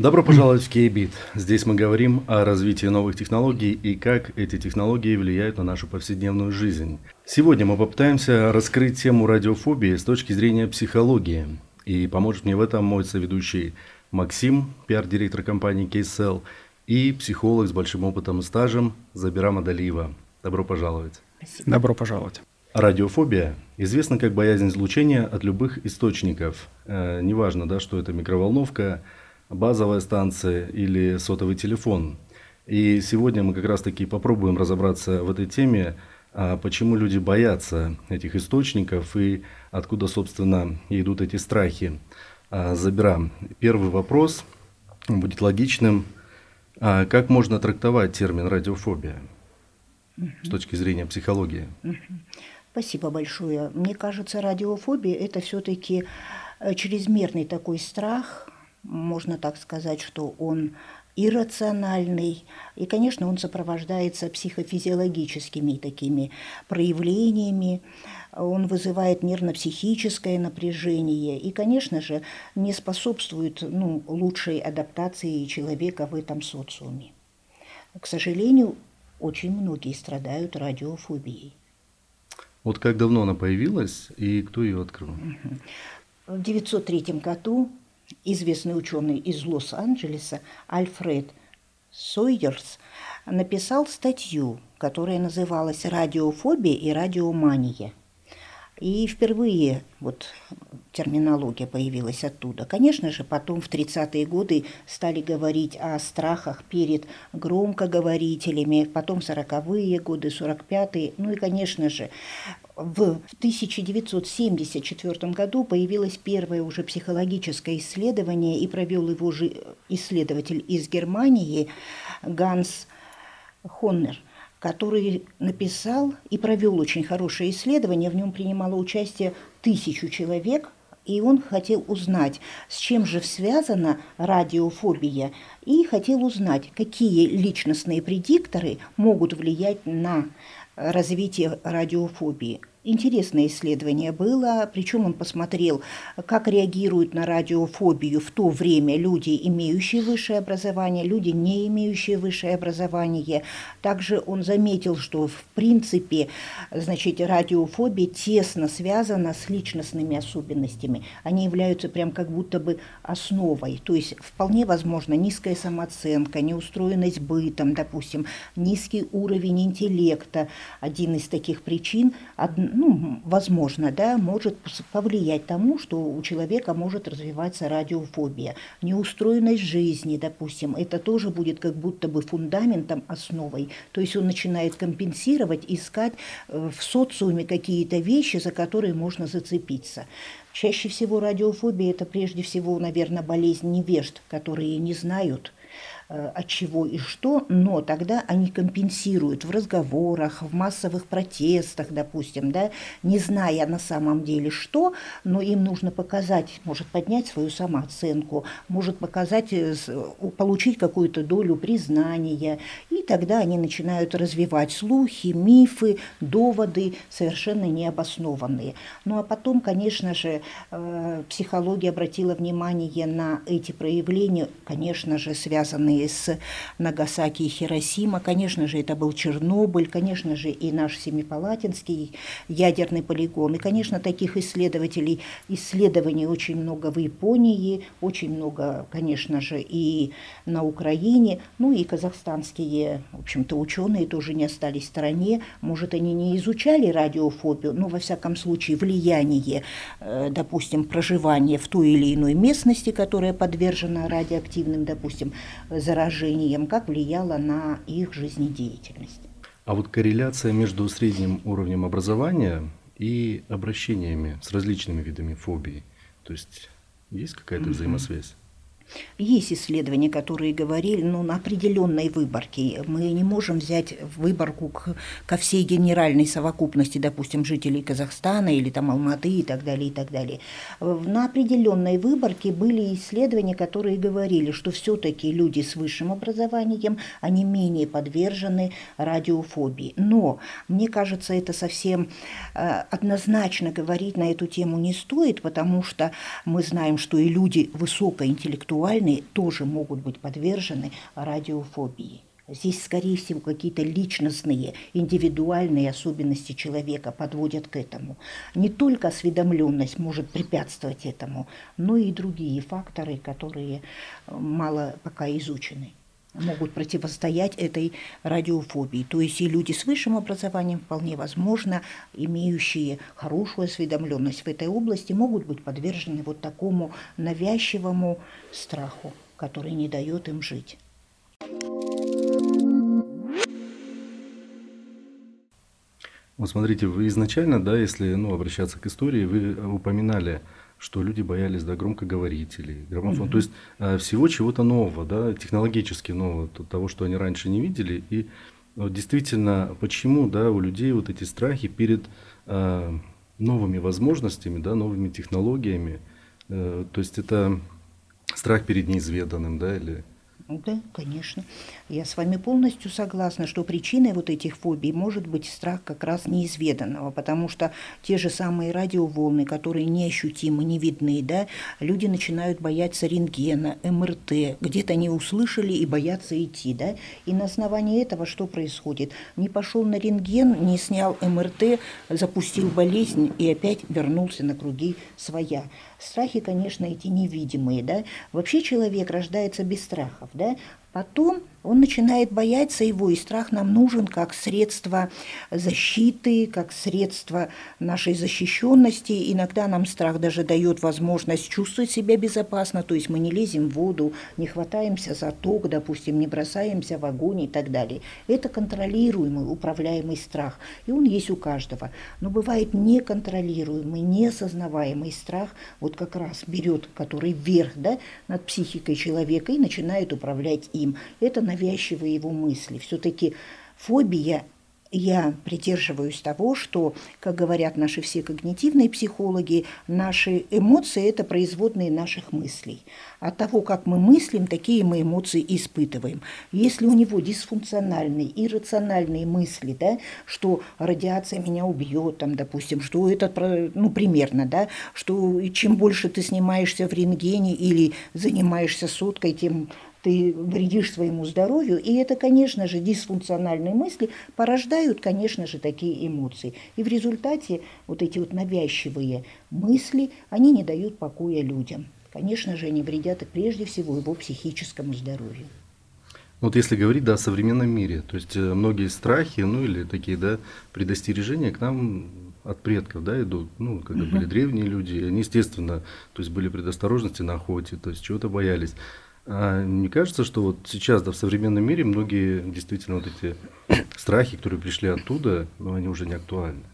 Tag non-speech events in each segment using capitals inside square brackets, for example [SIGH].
Добро пожаловать в Кейбит. Здесь мы говорим о развитии новых технологий и как эти технологии влияют на нашу повседневную жизнь. Сегодня мы попытаемся раскрыть тему радиофобии с точки зрения психологии. И поможет мне в этом мой соведущий Максим, пиар-директор компании KSL, и психолог с большим опытом и стажем Забира Мадалиева. Добро пожаловать. Спасибо. Добро пожаловать. Радиофобия известна как боязнь излучения от любых источников. Э, неважно, да, что это микроволновка, базовая станция или сотовый телефон. И сегодня мы как раз-таки попробуем разобраться в этой теме, а почему люди боятся этих источников и откуда, собственно, идут эти страхи. А, Забира. Первый вопрос будет логичным. А как можно трактовать термин радиофобия с точки зрения психологии? Спасибо большое. Мне кажется, радиофобия – это все-таки э, чрезмерный такой страх, можно так сказать, что он иррациональный, и, конечно, он сопровождается психофизиологическими такими проявлениями, он вызывает нервно-психическое напряжение и, конечно же, не способствует ну, лучшей адаптации человека в этом социуме. К сожалению, очень многие страдают радиофобией. Вот как давно она появилась и кто ее открыл? В 1903 году известный ученый из Лос-Анджелеса Альфред Сойерс написал статью, которая называлась «Радиофобия и радиомания». И впервые вот терминология появилась оттуда. Конечно же, потом в 30-е годы стали говорить о страхах перед громкоговорителями, потом 40-е годы, 45-е. Ну и, конечно же, в 1974 году появилось первое уже психологическое исследование, и провел его же исследователь из Германии Ганс Хоннер – который написал и провел очень хорошее исследование. В нем принимало участие тысячу человек, и он хотел узнать, с чем же связана радиофобия, и хотел узнать, какие личностные предикторы могут влиять на развитие радиофобии. Интересное исследование было, причем он посмотрел, как реагируют на радиофобию в то время люди, имеющие высшее образование, люди, не имеющие высшее образование. Также он заметил, что в принципе значит, радиофобия тесно связана с личностными особенностями. Они являются прям как будто бы основой. То есть вполне возможно низкая самооценка, неустроенность бытом, допустим, низкий уровень интеллекта. Один из таких причин – ну, возможно, да, может повлиять тому, что у человека может развиваться радиофобия. Неустроенность жизни, допустим, это тоже будет как будто бы фундаментом, основой. То есть он начинает компенсировать, искать э, в социуме какие-то вещи, за которые можно зацепиться. Чаще всего радиофобия – это прежде всего, наверное, болезнь невежд, которые не знают – от чего и что, но тогда они компенсируют в разговорах, в массовых протестах, допустим, да, не зная на самом деле что, но им нужно показать, может поднять свою самооценку, может показать, э, получить какую-то долю признания, и тогда они начинают развивать слухи, мифы, доводы совершенно необоснованные. Ну а потом, конечно же, э, психология обратила внимание на эти проявления, конечно же, связанные связанные с Нагасаки и Хиросима. Конечно же, это был Чернобыль, конечно же, и наш Семипалатинский ядерный полигон. И, конечно, таких исследователей, исследований очень много в Японии, очень много, конечно же, и на Украине. Ну и казахстанские, в общем-то, ученые тоже не остались в стороне. Может, они не изучали радиофобию, но, во всяком случае, влияние, э, допустим, проживания в той или иной местности, которая подвержена радиоактивным, допустим, заражением, как влияло на их жизнедеятельность. А вот корреляция между средним уровнем образования и обращениями с различными видами фобий, то есть есть какая-то взаимосвязь? Есть исследования, которые говорили, ну, на определенной выборке. Мы не можем взять выборку к, ко всей генеральной совокупности, допустим, жителей Казахстана или там Алматы и так далее, и так далее. На определенной выборке были исследования, которые говорили, что все-таки люди с высшим образованием, они менее подвержены радиофобии. Но, мне кажется, это совсем э, однозначно говорить на эту тему не стоит, потому что мы знаем, что и люди высокоинтеллектуальные тоже могут быть подвержены радиофобии. Здесь, скорее всего, какие-то личностные, индивидуальные особенности человека подводят к этому. Не только осведомленность может препятствовать этому, но и другие факторы, которые мало пока изучены могут противостоять этой радиофобии. То есть и люди с высшим образованием, вполне возможно, имеющие хорошую осведомленность в этой области, могут быть подвержены вот такому навязчивому страху, который не дает им жить. Вот смотрите, вы изначально, да, если ну, обращаться к истории, вы упоминали что люди боялись да, громкоговорителей, граммофон, mm-hmm. то есть э, всего чего-то нового, да, технологически нового, того, что они раньше не видели. И вот, действительно, почему да, у людей вот эти страхи перед э, новыми возможностями, да, новыми технологиями, э, то есть это страх перед неизведанным, да, или да, конечно. Я с вами полностью согласна, что причиной вот этих фобий может быть страх как раз неизведанного, потому что те же самые радиоволны, которые неощутимы, не видны, да, люди начинают бояться рентгена, МРТ, где-то не услышали и боятся идти, да, и на основании этого что происходит? Не пошел на рентген, не снял МРТ, запустил болезнь и опять вернулся на круги своя. Страхи, конечно, эти невидимые, да. Вообще человек рождается без страхов, да. Потом он начинает бояться его, и страх нам нужен как средство защиты, как средство нашей защищенности. Иногда нам страх даже дает возможность чувствовать себя безопасно, то есть мы не лезем в воду, не хватаемся за ток, допустим, не бросаемся в огонь и так далее. Это контролируемый, управляемый страх, и он есть у каждого. Но бывает неконтролируемый, неосознаваемый страх, вот как раз берет, который вверх да, над психикой человека и начинает управлять им. Это навязчивые его мысли. Все-таки фобия я придерживаюсь того, что, как говорят наши все когнитивные психологи, наши эмоции – это производные наших мыслей. От того, как мы мыслим, такие мы эмоции испытываем. Если у него дисфункциональные, иррациональные мысли, да, что радиация меня убьет, там, допустим, что это, ну, примерно, да, что чем больше ты снимаешься в рентгене или занимаешься соткой, тем ты вредишь своему здоровью, и это, конечно же, дисфункциональные мысли порождают, конечно же, такие эмоции. И в результате вот эти вот навязчивые мысли, они не дают покоя людям. Конечно же, они вредят и прежде всего его психическому здоровью. Вот если говорить да, о современном мире, то есть э, многие страхи, ну или такие да, предостережения к нам от предков да, идут, ну, когда угу. были древние люди, они, естественно, то есть были предосторожности на охоте, то есть чего-то боялись. А не кажется, что вот сейчас, да, в современном мире многие действительно вот эти [CLEARS THROAT] страхи, которые пришли оттуда, но они уже не актуальны?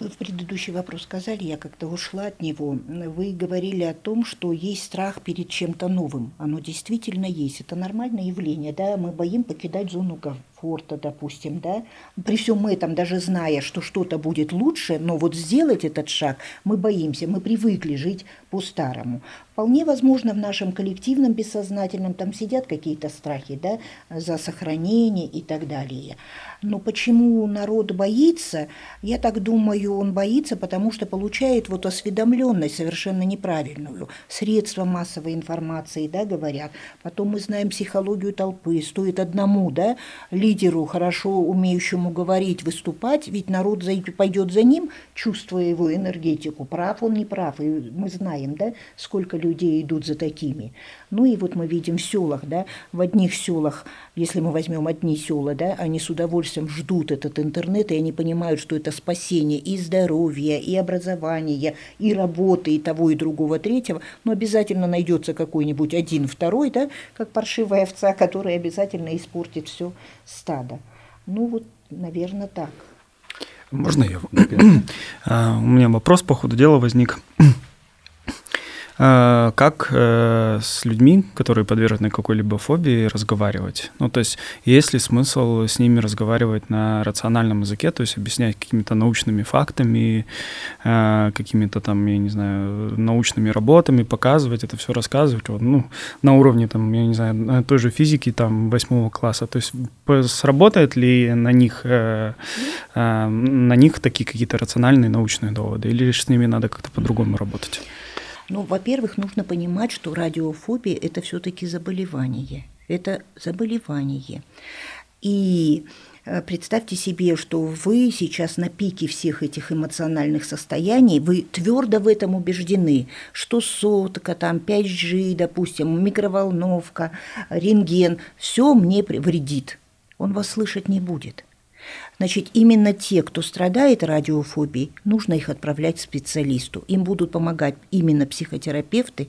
Вы в предыдущий вопрос сказали, я как-то ушла от него. Вы говорили о том, что есть страх перед чем-то новым. Оно действительно есть. Это нормальное явление. Да? Мы боим покидать зону комфорта, допустим. Да? При всем этом, даже зная, что что-то будет лучше, но вот сделать этот шаг мы боимся. Мы привыкли жить по-старому. Вполне возможно, в нашем коллективном бессознательном там сидят какие-то страхи да, за сохранение и так далее. Но почему народ боится? Я так думаю, он боится, потому что получает вот осведомленность совершенно неправильную. Средства массовой информации, да, говорят. Потом мы знаем психологию толпы. Стоит одному, да, лидеру, хорошо умеющему говорить, выступать, ведь народ пойдет за ним, чувствуя его энергетику. Прав он, не прав. И мы знаем, да, сколько людей идут за такими. Ну и вот мы видим в селах, да, в одних селах, если мы возьмем одни села, да, они с удовольствием ждут этот интернет, и они понимают, что это спасение и здоровья, и образования, и работы, и того, и другого, третьего, но обязательно найдется какой-нибудь один, второй, да, как паршивая овца, который обязательно испортит все стадо. Ну вот, наверное, так. Можно я? [CLEARS THROAT] А, у меня вопрос по ходу дела возник. [CLEARS THROAT] э, как э, с людьми, которые подвержены какой-либо фобии, разговаривать. Ну, то есть есть ли смысл с ними разговаривать на рациональном языке, то есть объяснять какими-то научными фактами, э, какими-то там, я не знаю, научными работами, показывать это все, рассказывать, вот, ну, на уровне, там, я не знаю, той же физики, там, восьмого класса. То есть сработает ли на них, на них такие какие-то рациональные научные доводы, или с ними надо как-то по-другому работать? Ну, во-первых, нужно понимать, что радиофобия – это все-таки заболевание. Это заболевание. И э, Представьте себе, что вы сейчас на пике всех этих эмоциональных состояний, вы твердо в этом убеждены, что сотка, там 5G, допустим, микроволновка, рентген, все мне вредит. Он вас слышать не будет. Значит, именно те, кто страдает радиофобией, нужно их отправлять к специалисту. Им будут помогать именно психотерапевты,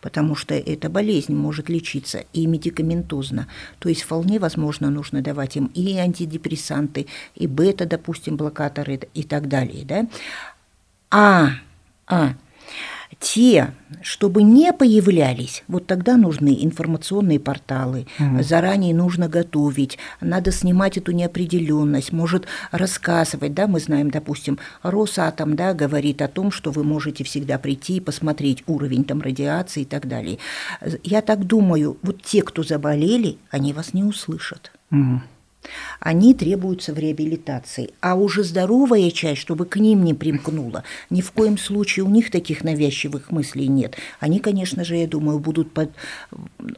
потому что эта болезнь может лечиться и медикаментозно. То есть вполне возможно нужно давать им и антидепрессанты, и бета, допустим, блокаторы и так далее. Да? А, а, те, чтобы не появлялись, вот тогда нужны информационные порталы, угу. заранее нужно готовить, надо снимать эту неопределенность, может рассказывать, да, мы знаем, допустим, Росатом, да, говорит о том, что вы можете всегда прийти и посмотреть уровень там радиации и так далее. Я так думаю, вот те, кто заболели, они вас не услышат. Угу они требуются в реабилитации. А уже здоровая часть, чтобы к ним не примкнула, ни в коем случае у них таких навязчивых мыслей нет. Они, конечно же, я думаю, будут, под...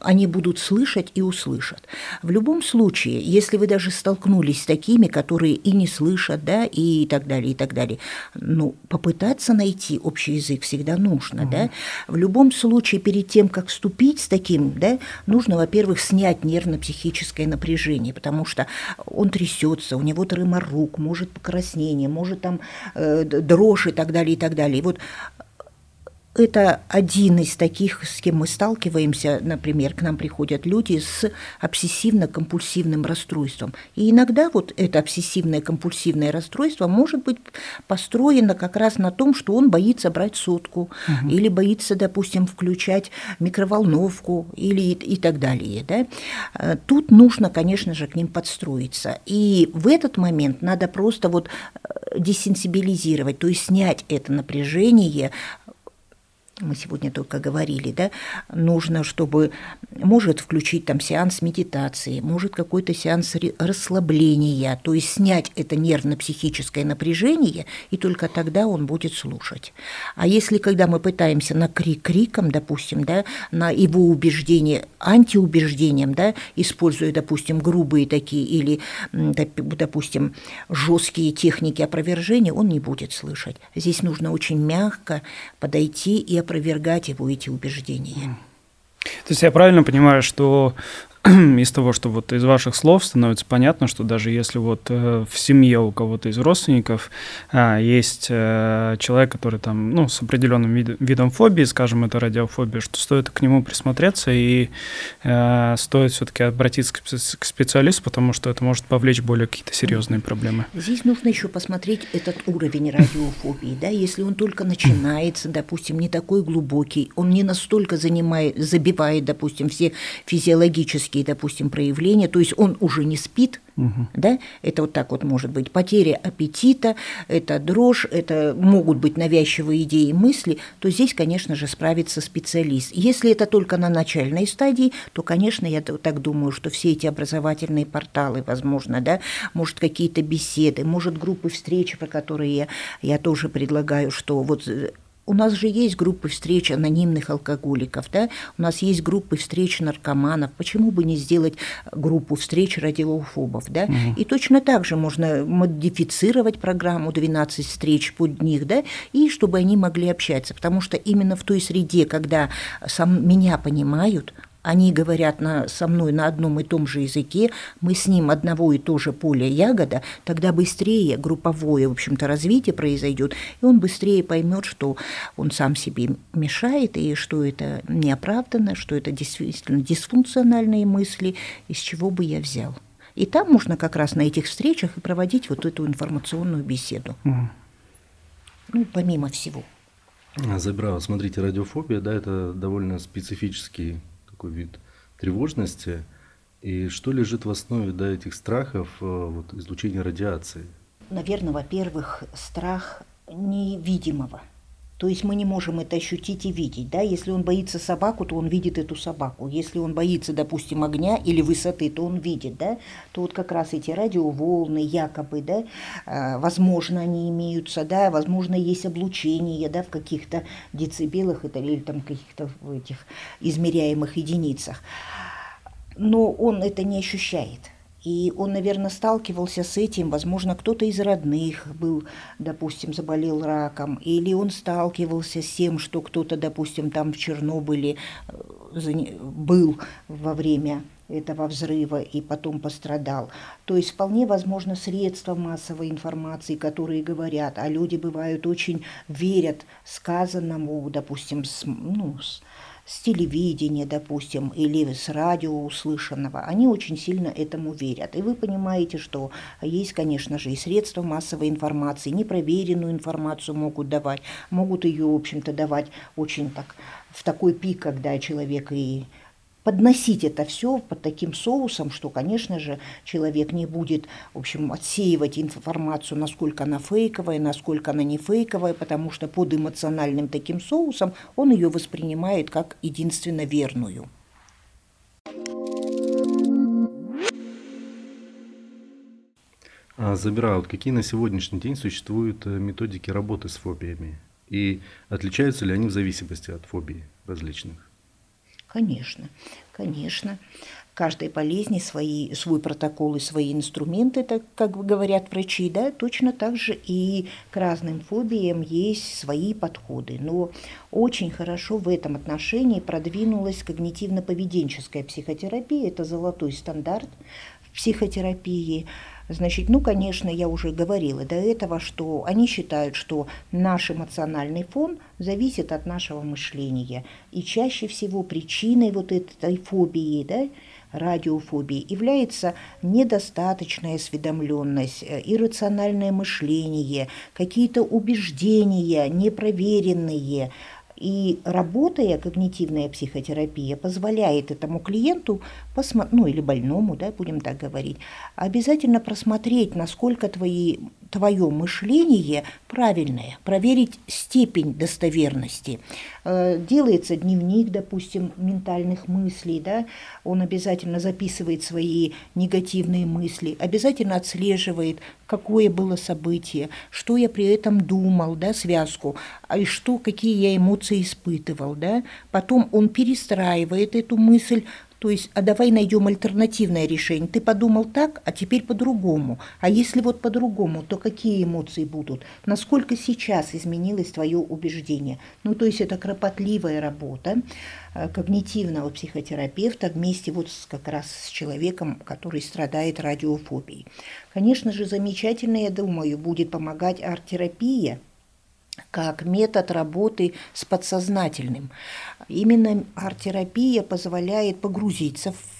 они будут слышать и услышат. В любом случае, если вы даже столкнулись с такими, которые и не слышат, да, и так далее, и так далее, ну, попытаться найти общий язык всегда нужно, угу. да. В любом случае, перед тем, как вступить с таким, да, нужно, во-первых, снять нервно-психическое напряжение, потому что он трясется, у него трыма рук, может покраснение, может там э, дрожь и так далее, и так далее. И вот это один из таких, с кем мы сталкиваемся, например, к нам приходят люди с обсессивно-компульсивным расстройством. И иногда вот это обсессивное компульсивное расстройство может быть построено как раз на том, что он боится брать сотку угу. или боится, допустим, включать микроволновку или и так далее. Да? Э, тут нужно, конечно же, к ним подстроиться. И в этот момент надо просто вот э, десенсибилизировать, то есть снять это напряжение, мы сегодня только говорили, да, нужно, чтобы, может включить там сеанс медитации, может какой-то сеанс расслабления, то есть снять это нервно-психическое напряжение, и только тогда он будет слушать. А если, когда мы пытаемся на крик криком, допустим, да, на его убеждение антиубеждением, да, используя, допустим, грубые такие или, допустим, жесткие техники опровержения, он не будет слышать. Здесь нужно очень мягко подойти и опровергать его эти убеждения. То есть я правильно понимаю, что [CLEARS THROAT] из того, что вот из ваших слов становится понятно, что даже если вот э, в семье у кого-то из родственников а, есть э, человек, который там, ну, с определенным вид, видом фобии, скажем, это радиофобия, что стоит к нему присмотреться и э, стоит все-таки обратиться к специалисту, потому что это может повлечь более какие-то серьезные проблемы. Здесь нужно еще посмотреть этот уровень радиофобии, да, если он только начинается, допустим, не такой глубокий, он не настолько занимает, забивает, допустим, все физиологические физические, допустим, проявления, то есть он уже не спит, угу. да, это вот так вот может быть, потеря аппетита, это дрожь, это могут быть навязчивые идеи и мысли, то здесь, конечно же, справится специалист. Если это только на начальной стадии, то, конечно, я так думаю, что все эти образовательные порталы, возможно, да, может, какие-то беседы, может, группы встречи, про которые я, я тоже предлагаю, что вот у нас же есть группы встреч анонимных алкоголиков, да? у нас есть группы встреч наркоманов. Почему бы не сделать группу встреч радиофобов? Да? Угу. И точно так же можно модифицировать программу 12 встреч под них, да? и чтобы они могли общаться. Потому что именно в той среде, когда сам меня понимают, они говорят на, со мной на одном и том же языке, мы с ним одного и то же поле ягода, тогда быстрее групповое, в общем-то, развитие произойдет, и он быстрее поймет, что он сам себе мешает, и что это неоправданно, что это действительно дисфункциональные мысли, из чего бы я взял. И там можно как раз на этих встречах и проводить вот эту информационную беседу. Угу. Ну, помимо всего. Забираю, смотрите, радиофобия, да, это довольно специфический такой вид тревожности. И что лежит в основе да, этих страхов э, вот, излучения радиации? Наверное, во-первых, страх невидимого – то есть мы не можем это ощутить и видеть. Да? Если он боится собаку, то он видит эту собаку. Если он боится, допустим, огня или высоты, то он видит. Да? То вот как раз эти радиоволны якобы, да, а, возможно, они имеются, да, возможно, есть облучение да, в каких-то децибелах или там каких-то этих измеряемых единицах. Но он это не ощущает. И он, наверное, сталкивался с этим, возможно, кто-то из родных был, допустим, заболел раком, или он сталкивался с тем, что кто-то, допустим, там в Чернобыле э, был во время этого взрыва и потом пострадал. То есть вполне возможно средства массовой информации, которые говорят, а люди бывают очень верят сказанному, допустим, с, ну, с, с телевидения, допустим, или с радио услышанного, они очень сильно этому верят. И вы понимаете, что есть, конечно же, и средства массовой информации, непроверенную информацию могут давать, могут ее, в общем-то, давать очень так в такой пик, когда человек и подносить это все под таким соусом, что, конечно же, человек не будет, в общем, отсеивать информацию, насколько она фейковая, насколько она не фейковая, потому что под эмоциональным таким соусом он ее воспринимает как единственно верную. А, Забираю, вот какие на сегодняшний день существуют э, методики работы с фобиями? И отличаются ли они в зависимости от фобий различных? Конечно, конечно. Каждой болезни свои, свой протокол и свои инструменты, так как говорят врачи, да, точно так же и к разным фобиям есть свои подходы. Но очень хорошо в этом отношении продвинулась когнитивно-поведенческая психотерапия, это золотой стандарт в психотерапии. Значит, ну, конечно, я уже говорила до этого, что они считают, что наш эмоциональный фон зависит от нашего мышления. И чаще всего причиной вот этой фобии, да, радиофобии является недостаточная осведомленность, э, иррациональное мышление, какие-то убеждения непроверенные, и работая когнитивная психотерапия позволяет этому клиенту, посмо... ну или больному, да, будем так говорить, обязательно просмотреть, насколько твои твое мышление правильное, проверить степень достоверности. Э, делается дневник, допустим, ментальных мыслей, да, он обязательно записывает свои негативные мысли, обязательно отслеживает, какое было событие, что я при этом думал, да, связку, а и что, какие я эмоции испытывал, да. Потом он перестраивает эту мысль то есть, а давай найдем альтернативное решение. Ты подумал так, а теперь по-другому. А если вот по-другому, то какие эмоции будут? Насколько сейчас изменилось твое убеждение? Ну, то есть это кропотливая работа э, когнитивного психотерапевта вместе вот с, как раз с человеком, который страдает радиофобией. Конечно же, замечательно, я думаю, будет помогать арт-терапия, как метод работы с подсознательным. Именно арт-терапия позволяет погрузиться в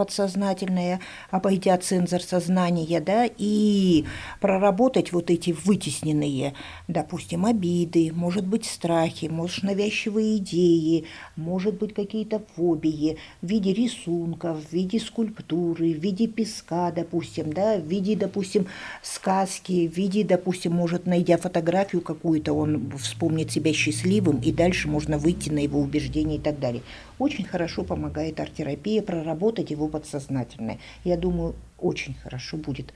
подсознательное, обойдя цензор сознания, да, и проработать вот эти вытесненные, допустим, обиды, может быть, страхи, может, навязчивые идеи, может быть, какие-то фобии в виде рисунков, в виде скульптуры, в виде песка, допустим, да, в виде, допустим, сказки, в виде, допустим, может, найдя фотографию какую-то, он вспомнит себя счастливым, и дальше можно выйти на его убеждения и так далее. Очень хорошо помогает арт-терапия проработать его подсознательное. Я думаю, очень хорошо будет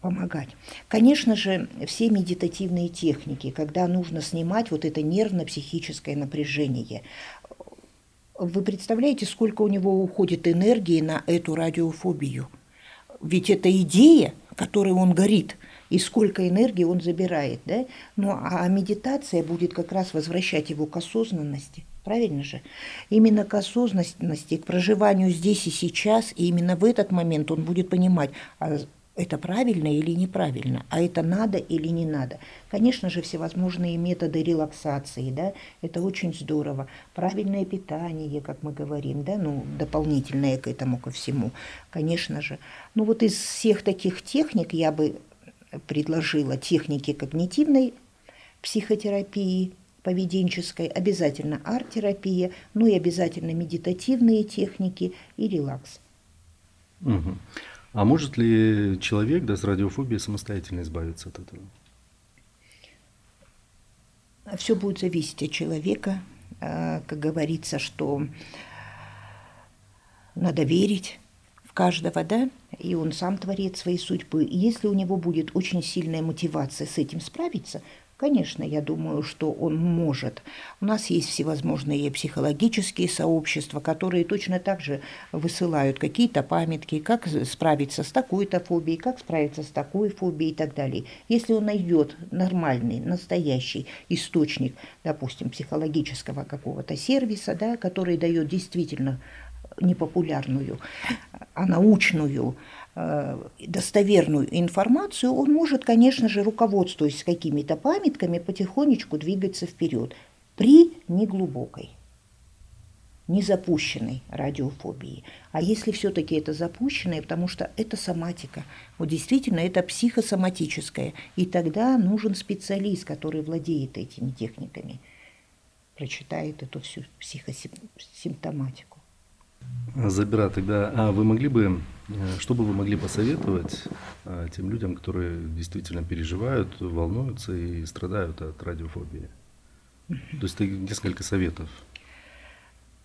помогать. Конечно же, все медитативные техники, когда нужно снимать вот это нервно-психическое напряжение. Вы представляете, сколько у него уходит энергии на эту радиофобию? Ведь это идея, которой он горит, и сколько энергии он забирает. Да? Ну а медитация будет как раз возвращать его к осознанности. Правильно же? Именно к осознанности, к проживанию здесь и сейчас, и именно в этот момент он будет понимать, а это правильно или неправильно, а это надо или не надо. Конечно же, всевозможные методы релаксации, да, это очень здорово. Правильное питание, как мы говорим, да, ну, дополнительное к этому, ко всему, конечно же. Ну, вот из всех таких техник я бы предложила техники когнитивной психотерапии – поведенческой, обязательно арт-терапия, ну и обязательно медитативные техники и релакс. Угу. А может ли человек да, с радиофобией самостоятельно избавиться от этого? Все будет зависеть от человека. А, как говорится, что надо верить в каждого, да, и он сам творит свои судьбы. И если у него будет очень сильная мотивация с этим справиться, Конечно, я думаю, что он может. У нас есть всевозможные психологические сообщества, которые точно так же высылают какие-то памятки, как справиться с такой-то фобией, как справиться с такой фобией и так далее. Если он найдет нормальный, настоящий источник, допустим, психологического какого-то сервиса, да, который дает действительно непопулярную, а научную Э, достоверную информацию, он может, конечно же, руководствуясь какими-то памятками, потихонечку двигаться вперед при неглубокой, незапущенной радиофобии. А если все-таки это запущенное, потому что это соматика, вот действительно это психосоматическое, и тогда нужен специалист, который владеет этими техниками, прочитает эту всю психосимптоматику. Забира, тогда а вы могли бы, э, что бы вы могли посоветовать а, тем людям, которые действительно переживают, волнуются и страдают от радиофобии? То есть несколько советов.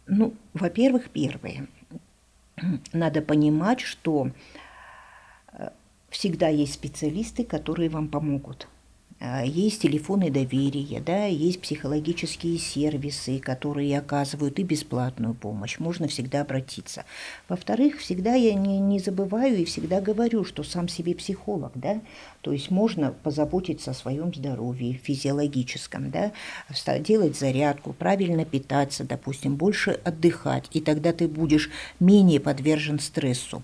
Ну, во-первых, первое. Надо понимать, что э, всегда есть специалисты, которые вам помогут. А, есть телефоны доверия, да, есть психологические сервисы, которые оказывают и бесплатную помощь. Можно всегда обратиться. Во-вторых, всегда я не, не забываю и всегда говорю, что сам себе психолог, да, то есть можно позаботиться о своем здоровье физиологическом, да, делать зарядку, правильно питаться, допустим, больше отдыхать, и тогда ты будешь менее подвержен стрессу.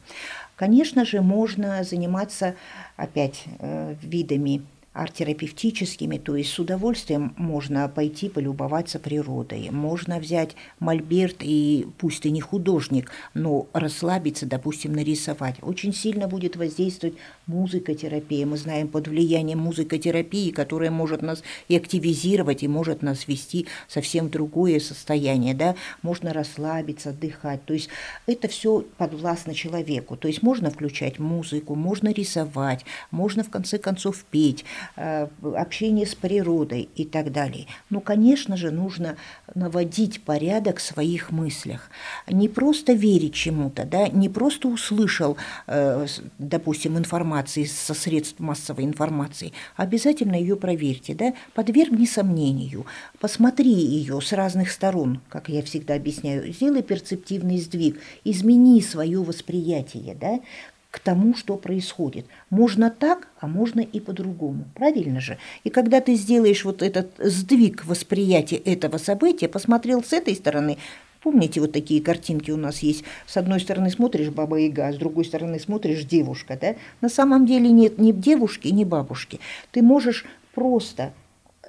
Конечно же, можно заниматься опять э, видами арт-терапевтическими, то есть с удовольствием можно пойти полюбоваться природой. Можно взять мольберт и, пусть ты не художник, но расслабиться, допустим, нарисовать. Очень сильно будет воздействовать музыкотерапия. Мы знаем под влиянием музыкотерапии, которая может нас и активизировать, и может нас вести совсем в другое состояние. Да? Можно расслабиться, отдыхать. То есть это все подвластно человеку. То есть можно включать музыку, можно рисовать, можно в конце концов петь, общение с природой и так далее. Ну, конечно же, нужно наводить порядок в своих мыслях. Не просто верить чему-то, да, не просто услышал, э, допустим, информации со средств массовой информации, обязательно ее проверьте, да, подвергни сомнению, посмотри ее с разных сторон, как я всегда объясняю, сделай перцептивный сдвиг, измени свое восприятие, да, к тому, что происходит. Можно так, а можно и по-другому. Правильно же? И когда ты сделаешь вот этот сдвиг восприятия этого события, посмотрел с этой стороны, Помните, вот такие картинки у нас есть. С одной стороны смотришь баба Яга, а с другой стороны смотришь девушка. Да? На самом деле нет ни девушки, ни бабушки. Ты можешь просто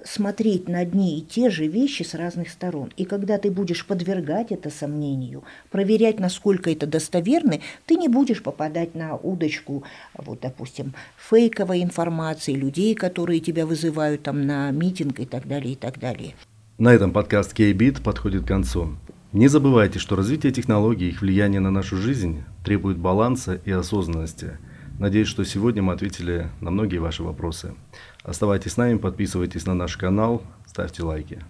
смотреть на одни и те же вещи с разных сторон. И когда ты будешь подвергать это сомнению, проверять, насколько это достоверно, ты не будешь попадать на удочку, вот, допустим, фейковой информации, людей, которые тебя вызывают там на митинг и так далее, и так далее. На этом подкаст K-Bit подходит к концу. Не забывайте, что развитие технологий и их влияние на нашу жизнь требует баланса и осознанности. Надеюсь, что сегодня мы ответили на многие ваши вопросы. Оставайтесь с нами, подписывайтесь на наш канал, ставьте лайки.